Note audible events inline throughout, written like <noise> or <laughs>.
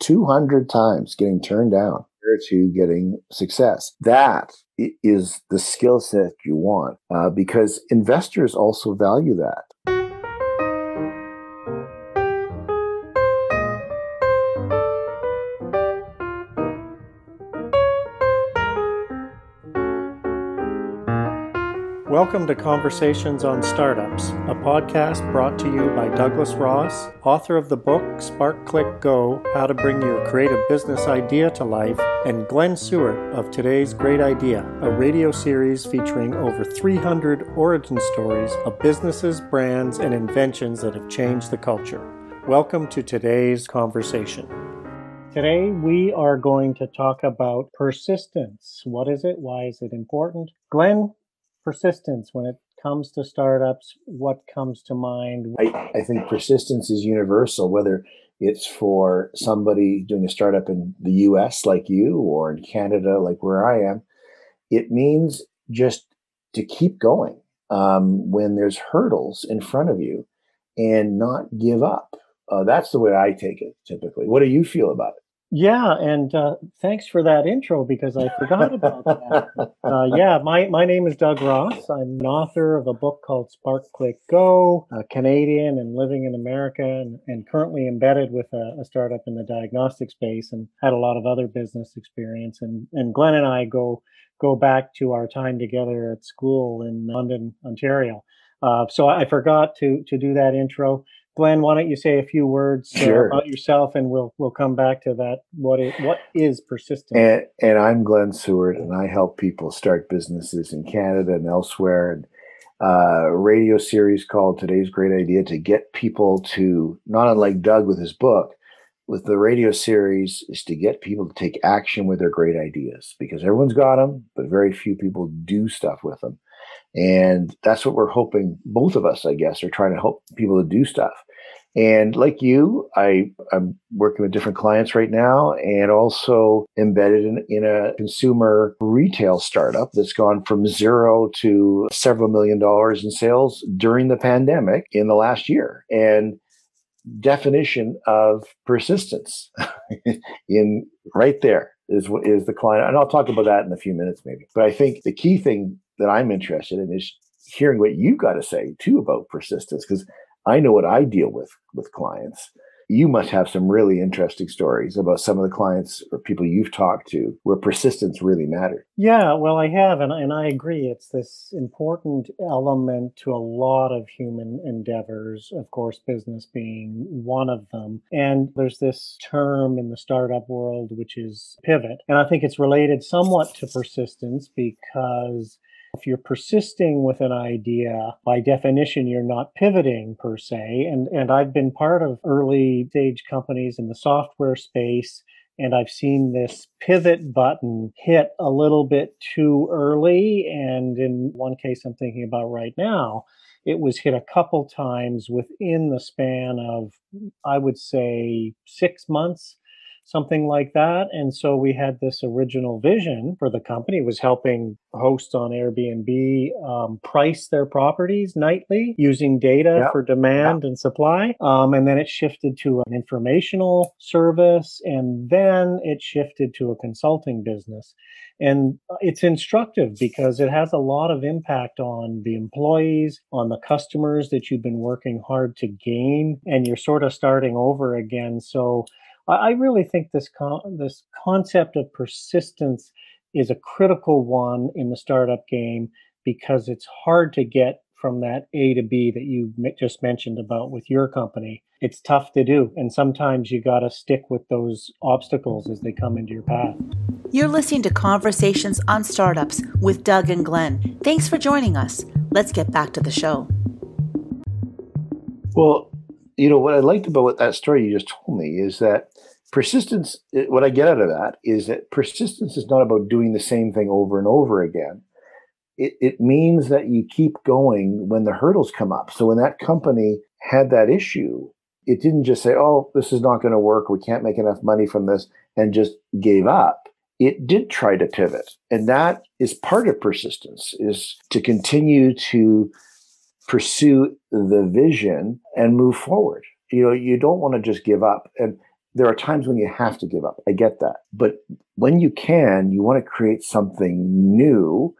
200 times getting turned down to getting success. That is the skill set you want uh, because investors also value that. Welcome to Conversations on Startups, a podcast brought to you by Douglas Ross, author of the book Spark Click Go How to Bring Your Creative Business Idea to Life, and Glenn Suart of Today's Great Idea, a radio series featuring over 300 origin stories of businesses, brands, and inventions that have changed the culture. Welcome to today's conversation. Today, we are going to talk about persistence. What is it? Why is it important? Glenn, persistence when it comes to startups what comes to mind? I, I, think persistence is universal whether it's for somebody doing a startup in the us like you or in canada like where i am. It means just to keep going um, when there's hurdles in front of you and not give up. Uh, that's the way i take it typically. What do you feel about it yeah, and uh, thanks for that intro because I forgot about that. Uh, <laughs> yeah, my, my name is Doug Ross. I'm an author of a book called Spark Click Go, a Canadian and living in America, and, and currently embedded with a, a, startup in the diagnostic space, and had a lot of other business experience. And and Glenn and I go go back to our time together at school in London, Ontario. Uh, so I forgot to to do that intro. Glenn, why don't you say a few words uh, sure. about yourself, and we'll we'll come back to that. What is what is persistence? And, and I'm Glenn Suart, and I help people start businesses in Canada and elsewhere. And uh, radio series called Today's Great Idea to get people to not unlike Doug with his book. With the radio series, is to get people to take action with their great ideas because everyone's got them, but very few people do stuff with them. And that's what we're hoping, both of us, I guess, are trying to help people to do stuff. And like you, I, I'm working with different clients right now and also embedded in, in a consumer retail startup that's gone from zero to several million dollars in sales during the pandemic in the last year. And definition of persistence <laughs> in right there is is the client and I'll talk about that in a few minutes maybe. But I think the key thing that I'm interested in is hearing what you've got to say too about persistence because I know what I deal with with clients. You must have some really interesting stories about some of the clients or people you've talked to where persistence really mattered. Yeah, well, I have, and, and I agree. It's this important element to a lot of human endeavors, of course, business being one of them. And there's this term in the startup world, which is pivot. And I think it's related somewhat to persistence because if you're persisting with an idea, by definition, you're not pivoting per se. And, and I've been part of early stage companies in the software space. And I've seen this pivot button hit a little bit too early. And in one case I'm thinking about right now, it was hit a couple times within the span of, I would say, six months something like that. And so we had this original vision for the company. It was helping hosts on Airbnb um, price their properties nightly using data yep. for demand yep. and supply. Um, and then it shifted to an informational service, and then it shifted to a consulting business. And it's instructive because it has a lot of impact on the employees, on the customers that you've been working hard to gain, and you're sort of starting over again. So I really think this con- this concept of persistence is a critical one in the startup game because it's hard to get from that A to B that you just mentioned about with your company. It's tough to do, and sometimes you got to stick with those obstacles as they come into your path. You're listening to Conversations on Startups with Doug and Glenn. Thanks for joining us. Let's get back to the show. Well, you know what I liked about what that story you just told me is that persistence eh, what i get out of that is that persistence is not about doing the same thing over and over again. It, it means that you keep going when the hurdles come up. So when that company had that issue it didn't just say oh this is not going to work. We can't make enough money from this and just gave up. It did try to pivot. And that is part of persistence is to continue to pursue the vision and move forward you know you don't want to just give up and there are times when you have to give up. I get that. But when you can, you want to create something new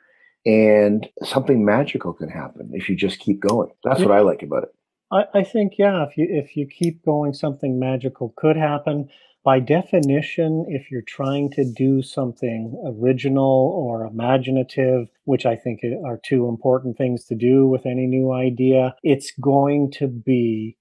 and something magical can happen if you just keep going. That's yeah. what I like about it. I, I think yeah, if you if you keep going, something magical could happen. By definition, if you're trying to do something original or imaginative, which I think are two important things to do with any new idea, it's going to be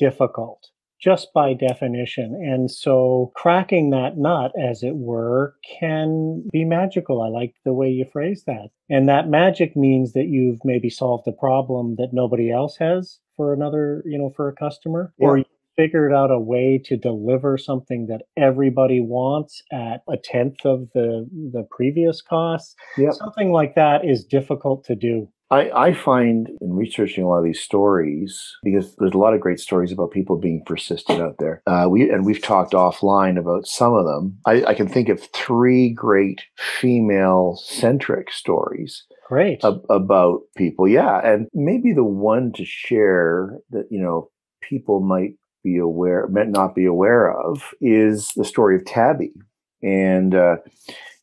difficult just by definition. And so cracking that nut, as it were, can be magical. I like the way you phrase that. And that magic means that you've maybe solved a problem that nobody else has for another, you know, for a customer, yeah. or figured out a way to deliver something that everybody wants at a tenth of the the previous cost. Yep. Something like that is difficult to do. I, I find in researching a lot of these stories because there's a lot of great stories about people being persistent out there. Uh, we and we've talked offline about some of them. I, I can think of three great female centric stories. Great ab- about people, yeah, and maybe the one to share that you know people might be aware, might not be aware of, is the story of Tabby, and uh,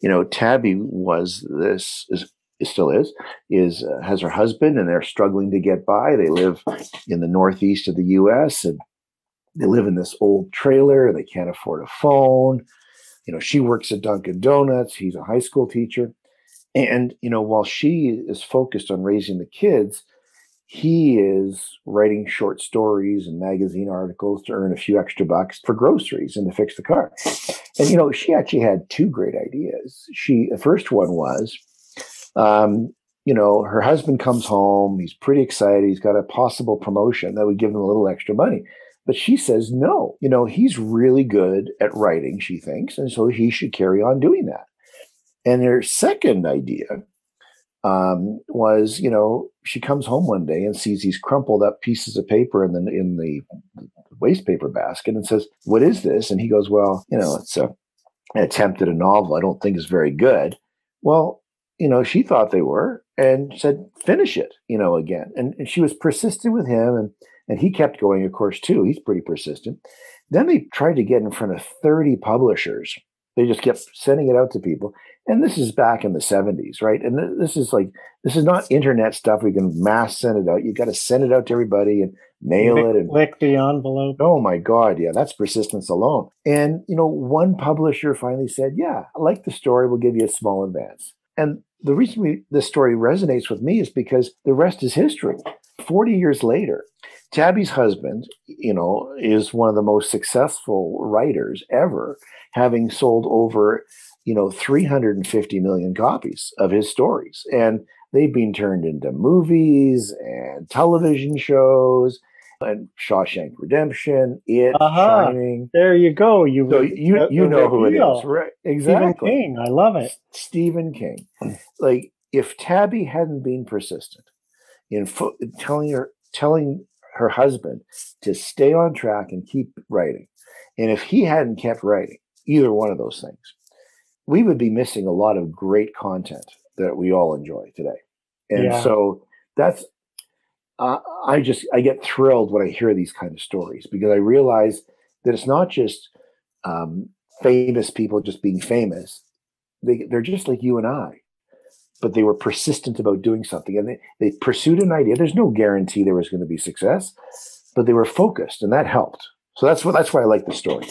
you know Tabby was this is still is, is uh, has her husband, and they're struggling to get by. They live in the northeast of the U.S. and they live in this old trailer. They can't afford a phone. You know, she works at Dunkin' Donuts. He's a high school teacher, and you know, while she is focused on raising the kids, he is writing short stories and magazine articles to earn a few extra bucks for groceries and to fix the car. And you know, she actually had two great ideas. She the first one was um, you know, her husband comes home. He's pretty excited. He's got a possible promotion that would give him a little extra money. But she says, no, you know, he's really good at writing, she thinks. And so he should carry on doing that. And her second idea um, was, you know, she comes home one day and sees these crumpled up pieces of paper in the in the waste paper basket and says, "What is this?" And he goes, "Well, you know, it's a an attempt at a novel. I don't think is very good." Well, you know, she thought they were and said, finish it, you know, again. And, and she was persistent with him and and he kept going, of course, too. He's pretty persistent. Then they tried to get in front of 30 publishers. They just kept sending it out to people. And this is back in the 70s, right? And this is like, this is not internet stuff. We can mass send it out. You got to send it out to everybody and mail Lick, it and lick the envelope. Oh my God. Yeah. That's persistence alone. And, you know, one publisher finally said, yeah, I like the story. We'll give you a small advance. And the reason we, this story resonates with me is because the rest is history. 40 years later, Tabby's husband, you know, is one of the most successful writers ever, having sold over, you know, 350 million copies of his stories. And they've been turned into movies and television shows and Shawshank Redemption, It, uh-huh. Shining. There you go. You so you you know who it is, right? Exactly. Stephen King. I love it. Stephen King. Like if Tabby hadn't been persistent in fo- telling her telling her husband to stay on track and keep writing, and if he hadn't kept writing, either one of those things, we would be missing a lot of great content that we all enjoy today. And yeah. so that's uh, I just I get thrilled when I hear these kind of stories because I realize that it's not just um, famous people just being famous. They they're just like you and I, but they were persistent about doing something and they, they pursued an idea. There's no guarantee there was going to be success, but they were focused and that helped. So that's what that's why I like the story.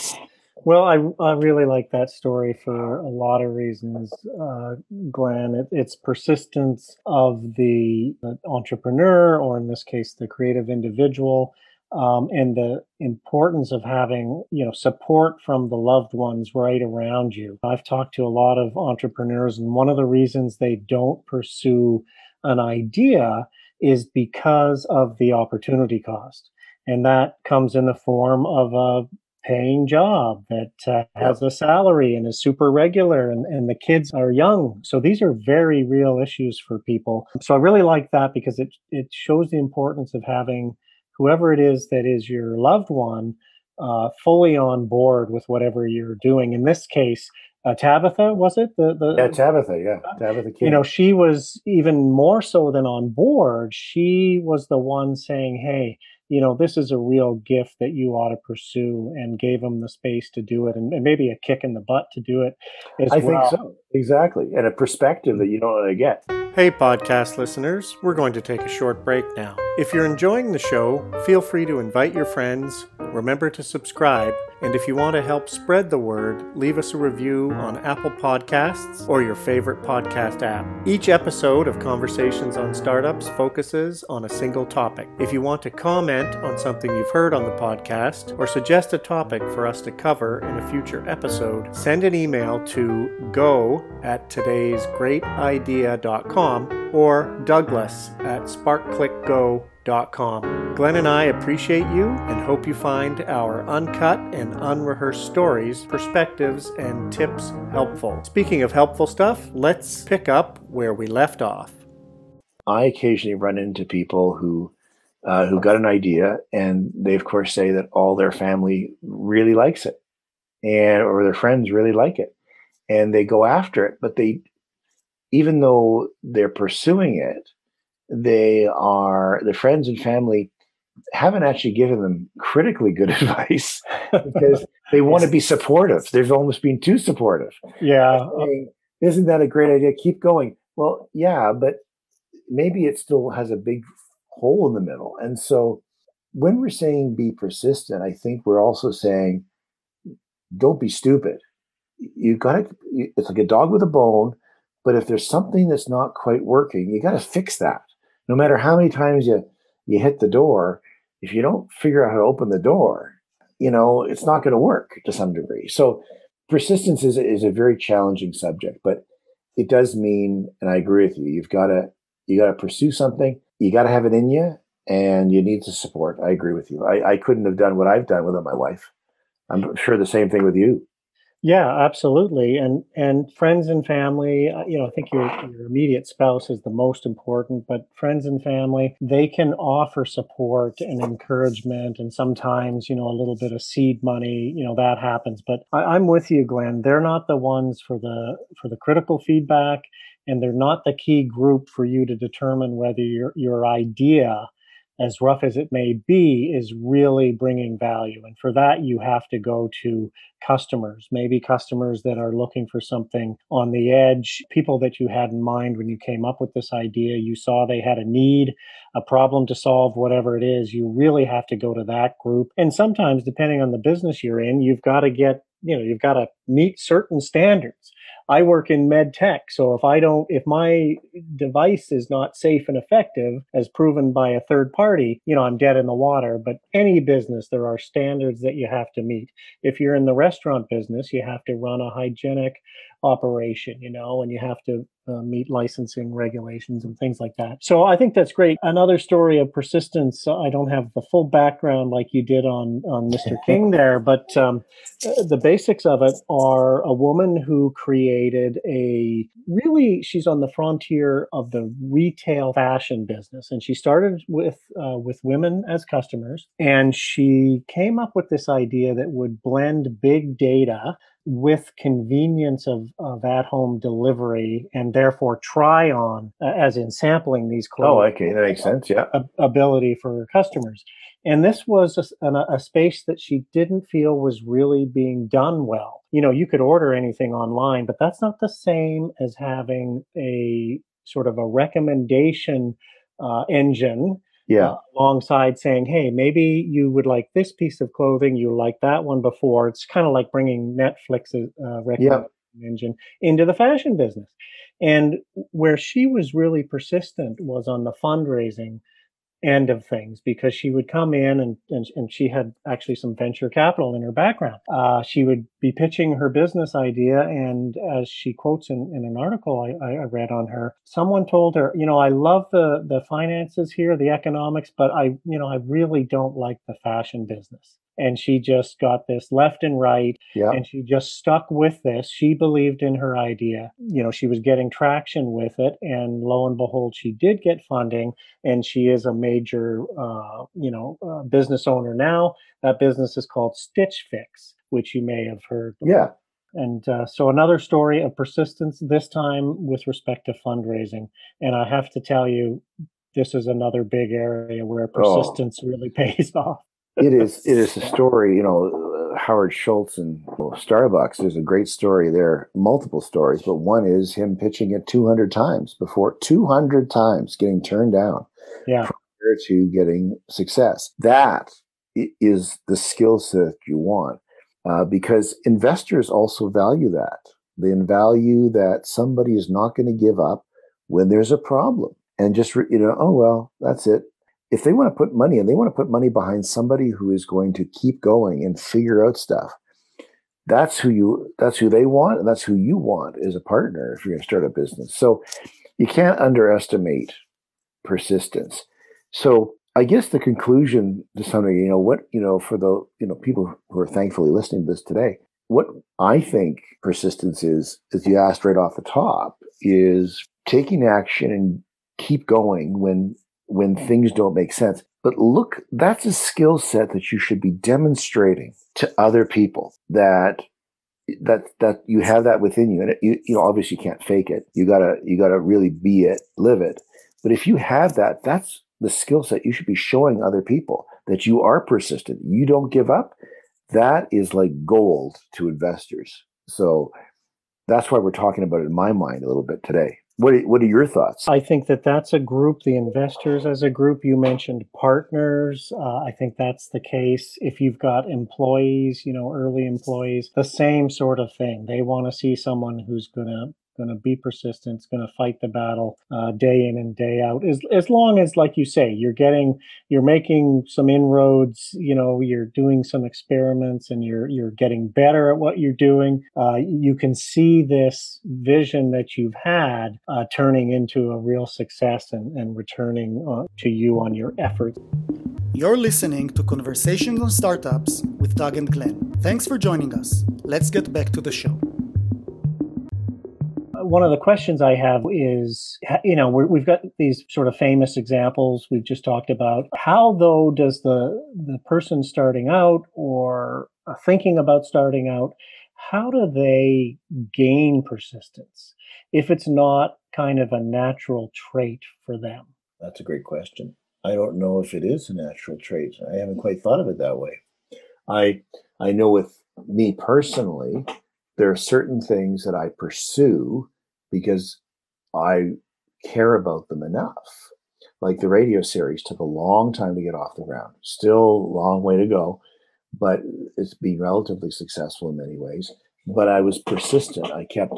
Well, I, I really like that story for a lot of reasons, uh, Glenn. It, it's persistence of the, the, entrepreneur, or in this case, the creative individual, um, and the importance of having you know support from the loved ones right around you. I've talked to a lot of entrepreneurs, and one of the reasons they don't pursue an idea is because of the opportunity cost and that comes in the form of a paying job that uh, has a salary and is super regular and, and the kids are young. So these are very real issues for people. So i really like that because it, it shows the importance of having whoever it is that is your loved one uh, fully on board with whatever you're doing. In this case uh, Tabitha, was it? The the yeah Tabitha, yeah. Tabitha King. You know, she was even more so than on board. She was the one saying, "Hey, you know, this is a real gift that you ought to pursue and gave them the space to do it and, and maybe a kick in the butt to do it as I well. think so. Exactly. And a perspective that you don't want to get. Hey, podcast listeners, we're going to take a short break now. If you're enjoying the show, feel free to invite your friends, remember to subscribe, and if you want to help spread the word, leave us a review on Apple Podcasts or your favorite podcast app. Each episode of Conversations on Startups focuses on a single topic. If you want to comment on something you've heard on the podcast or suggest a topic for us to cover in a future episode, send an email to go at today'sgreatidea.com or Douglas at sparkclickgo.com. Glenn and I appreciate you and hope you find our uncut and unrehearsed stories, perspectives, and tips helpful. Speaking of helpful stuff, let's pick up where we left off. I occasionally run into people who uh, who got an idea and they of course say that all their family really likes it and or their friends really like it and they go after it but they even though they're pursuing it they are the friends and family haven't actually given them critically good <laughs> advice because they <laughs> want to be supportive. They've almost been too supportive. Yeah. saying, isn't that a great idea? Keep going. Well yeah but maybe it still has a big hole in the middle. And so when we're saying be persistent i think we're also saying don't be stupid. You got to it's like a dog with a bone but if there's something that's not quite working you got to fix that no matter how many times you you hit the door if you don't figure out how to open the door you know it's not going to work to some degree. So persistence is, is a very challenging subject but it does mean and i agree with you you've got to you got to pursue something. You got to have it in you and you need to support. I agree with you. I, I couldn't have done what i've done without my wife. I'm sure the same thing with you Yeah, absolutely. And and friends and family, uh, you know, I think your your immediate spouse is the most important, but friends and family, they can offer support and encouragement and sometimes, you know, a little bit of seed money, you know, that happens. But I, I'm with you, Glenn. They're not the ones for the for the critical feedback and they're not the key group for you to determine whether your your idea as rough as it may be, is really bringing value. And for that, you have to go to customers, maybe customers that are looking for something on the edge, people that you had in mind when you came up with this idea. You saw they had a need, a problem to solve, whatever it is. You really have to go to that group. And sometimes, depending on the business you're in, you've got to get, you know, you've got to meet certain standards. I work in med tech. So if I don't, if my device is not safe and effective as proven by a third party, you know, I'm dead in the water. But any business, there are standards that you have to meet. If you're in the restaurant business, you have to run a hygienic operation, you know, and you have to uh, meet licensing regulations and things like that. So I think that's great. Another story of persistence. I don't have the full background like you did on on Mr. <laughs> King there, but um, the basics of it are a woman who created a really she's on the frontier of the retail fashion business, and she started with uh, with women as customers, and she came up with this idea that would blend big data with convenience of, of at-home delivery and therefore try on uh, as in sampling these clothes. oh okay that makes sense yeah ab- ability for customers and this was a, a space that she didn't feel was really being done well you know you could order anything online but that's not the same as having a sort of a recommendation uh, engine yeah uh, alongside saying, hey, maybe you would like this piece of clothing, you like that one before. It's kind of like bringing Netflix's uh, recommendation engine into the fashion business. And where she was really persistent was on the fundraising end of things because she would come in and, and, and she had actually some venture capital in her background. Uh, she would be pitching her business idea. And as she quotes in, in an article I, I read on her, someone told her, you know, I love the, the finances here, the economics, but I, you know, I really don't like the fashion business. And she just got this left and right yeah and she just stuck with this. She believed in her idea. You know, she was getting traction with it, and lo and behold, she did get funding, and she is a major, uh, you know, uh, business owner now. That business is called Stitch Fix, which you may have heard. before. yeah And uh, so another story of persistence, this time with respect to fundraising. And I have to tell you, this is another big area where oh. persistence oh. really <laughs> pays off. It is. <laughs> It is a story. You know, uh, Howard Schultz and well, Starbucks. There's a great story there. Multiple stories, but one is him pitching it 200 times before 200 times getting turned down. Yeah. Prior to getting success. That is the skill set you want, uh, because investors also value that. They value that somebody is not going to give up when there's a problem and just you know oh well that's it if they want to put money and they want to put money behind somebody who is going to keep going and figure out stuff. That's who you that's who they want and that's who you want as a partner if you're going to start a business. So you can't underestimate persistence. So i guess the conclusion to some degree you know what you know for the you know people who are thankfully listening to this today what i think persistence is as you asked right off the top is taking action and keep going when when things don't make sense. But look, that's a skill set that you should be demonstrating to other people that that that you have that within you. And it, you you know obviously you can't fake it. You gotta you gotta really be it, live it. But if you have that, that's the skill set you should be showing other people that you are persistent. You don't give up. That is like gold to investors. So that's why we're talking about it in my mind a little bit today. What are, what are your thoughts? I think that that's a group, the investors as a group. You mentioned partners. Uh, I think that's the case. If you've got employees, you know, early employees, the same sort of thing. They want to see someone who's going to going to be persistent, it's going to fight the battle uh, day in and day out. As as long as, like you say, you're getting, you're making some inroads. You know, you're doing some experiments, and you're you're getting better at what you're doing. Uh, you can see this vision that you've had uh, turning into a real success and and returning uh, to you on your efforts. You're listening to Conversations on Startups with Doug and Glenn. Thanks for joining us. Let's get back to the show one of the questions I have is, you know, we have got these sort of famous examples we've just talked about. How though does the the person starting out or uh, thinking about starting out, how do they gain persistence if it's not kind of a natural trait for them? That's a great question. I don't know if it is a natural trait. I haven't quite thought of it that way. I I know with me personally, there are certain things that I pursue because I care about them enough. Like the radio series took a long time to get off the ground. Still a long way to go, but it's been relatively successful in many ways. But I was persistent. I kept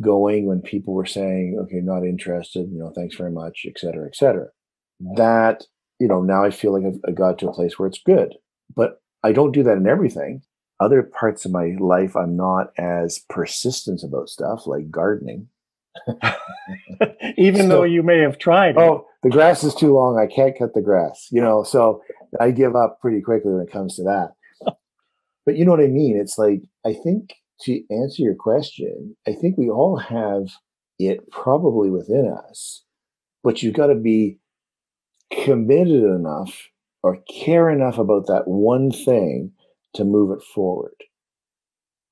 going when people were saying, okay, not interested, you know, thanks very much, et cetera, et cetera. That, you know, now I feel like I've, I got to a place where it's good. But I don't do that in everything. Other parts of my life, I'm not as persistent about stuff like gardening <laughs> Even so, though you may have tried. Oh, the grass is too long. I can't cut the grass. You know, so I give up pretty quickly when it comes to that. <laughs> but you know what I mean? It's like I think to answer your question, I think we all have it probably within us, but you've got to be committed enough or care enough about that one thing to move it forward.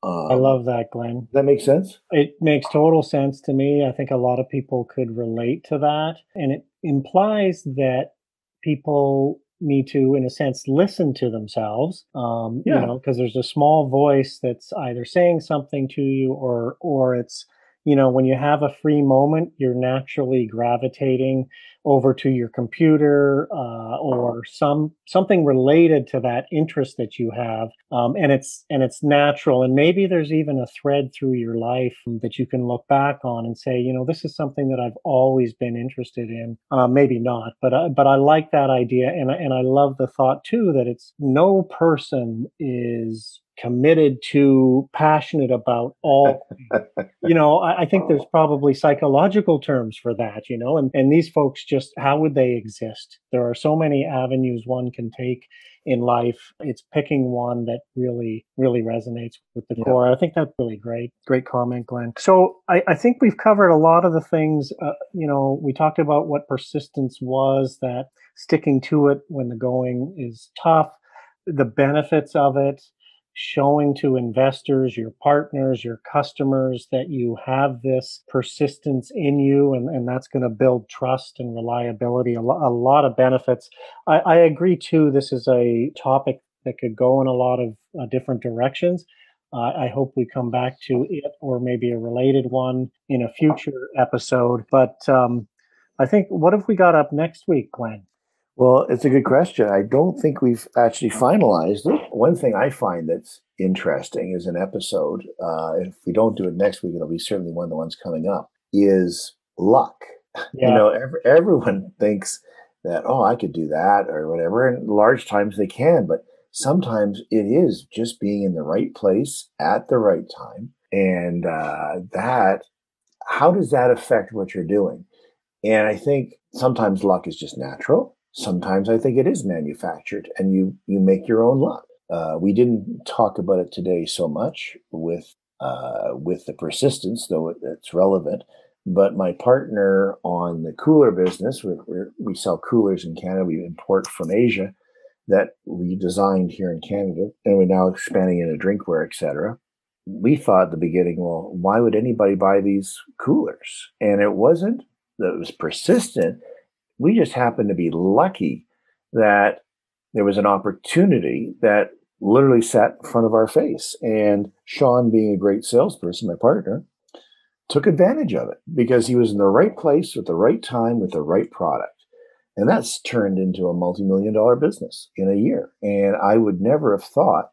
Um, I love that, Glenn. that makes sense? It makes total sense to me. I think a lot of people could relate to that. And it implies that people need to, in a sense, listen to themselves. Um, yeah. You know, because there's a small voice that's either saying something to you or, or it's, you know, when you have a free moment, you're naturally gravitating over to your computer uh, or some something related to that interest that you have um, and it's and it's natural and maybe there's even a thread through your life that you can look back on and say you know this is something that I've always been interested in. Uh, maybe not but uh, but I like that idea and and I love the thought too that it's no person is committed to, passionate about all. <laughs> you know, I, I, think there's probably psychological terms for that, you know, and, and these folks just, how would they exist? There are so many avenues one can take in life. It's picking one that really, really resonates with the yeah. core. I think that's really great. Great comment, Glenn. So I, I think we've covered a lot of the things, uh, you know, we talked about what persistence was, that sticking to it when the going is tough, the benefits of it, showing to investors, your partners, your customers that you have this persistence in you, and, and that's going to build trust and reliability, a, lo- a lot of benefits. I, I, agree too, this is a topic that could go in a lot of uh, different directions. Uh, I hope we come back to it or maybe a related one in a future episode. But um, I think, what have we got up next week, Glenn? Well, it's a good question. I don't think we've actually finalized it. One thing I find that's interesting is an episode. Uh, if we don't do it next week, it'll be certainly one of the ones coming up. Is luck. Yeah. You know, every, everyone thinks that oh, I could do that or whatever, and large times they can, but sometimes it is just being in the right place at the right time, and uh, that. How does that affect what you're doing? And I think sometimes luck is just natural Sometimes I think it is manufactured, and you you make your own luck. Uh, we didn't talk about it today so much with uh, with the persistence, though it, it's relevant. But my partner on the cooler business, we we sell coolers in Canada. We import from Asia that we designed here in Canada, and we're now expanding into drinkware, etc. We thought at the beginning, well, why would anybody buy these coolers? And it wasn't that it was persistent we just happened to be lucky that there was an opportunity that literally sat in front of our face. And Sean, being a great salesperson, my partner, took advantage of it because he was in the right place at the right time with the right product. And that's turned into a multi million dollar business in a year. And I would never have thought,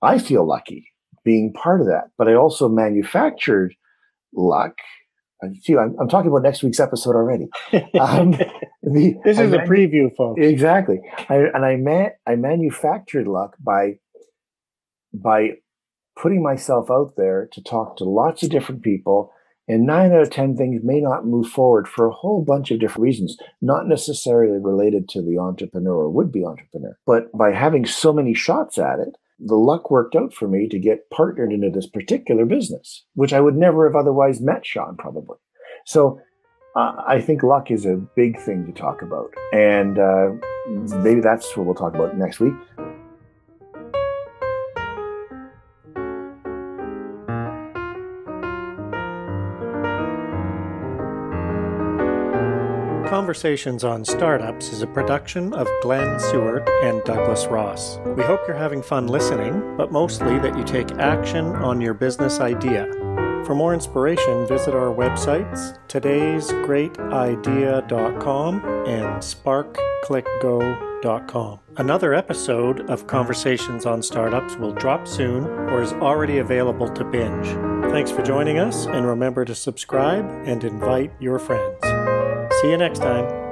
I feel lucky being part of that. But I also manufactured luck I feel I'm, I'm, talking about next week's episode already. <laughs> Um, the, this is a preview, folks. Exactly. I, and I man, I manufactured luck by by putting myself out there to talk to lots of different people. And nine out of ten things may not move forward for a whole bunch of different reasons, not necessarily related to the entrepreneur or would-be entrepreneur, but by having so many shots at it, the luck worked out for me to get partnered into this particular business, which I would never have otherwise met Sean probably. So uh, I think luck is a big thing to talk about. And uh, maybe that's what we'll talk about next week. Conversations on Startups is a production of Glenn Suart and Douglas Ross. We hope you're having fun listening, but mostly that you take action on your business idea. For more inspiration, visit our websites today'sgreatidea.com and sparkclickgo.com. Another episode of Conversations on Startups will drop soon or is already available to binge. Thanks for joining us, and remember to subscribe and invite your friends. See you next time.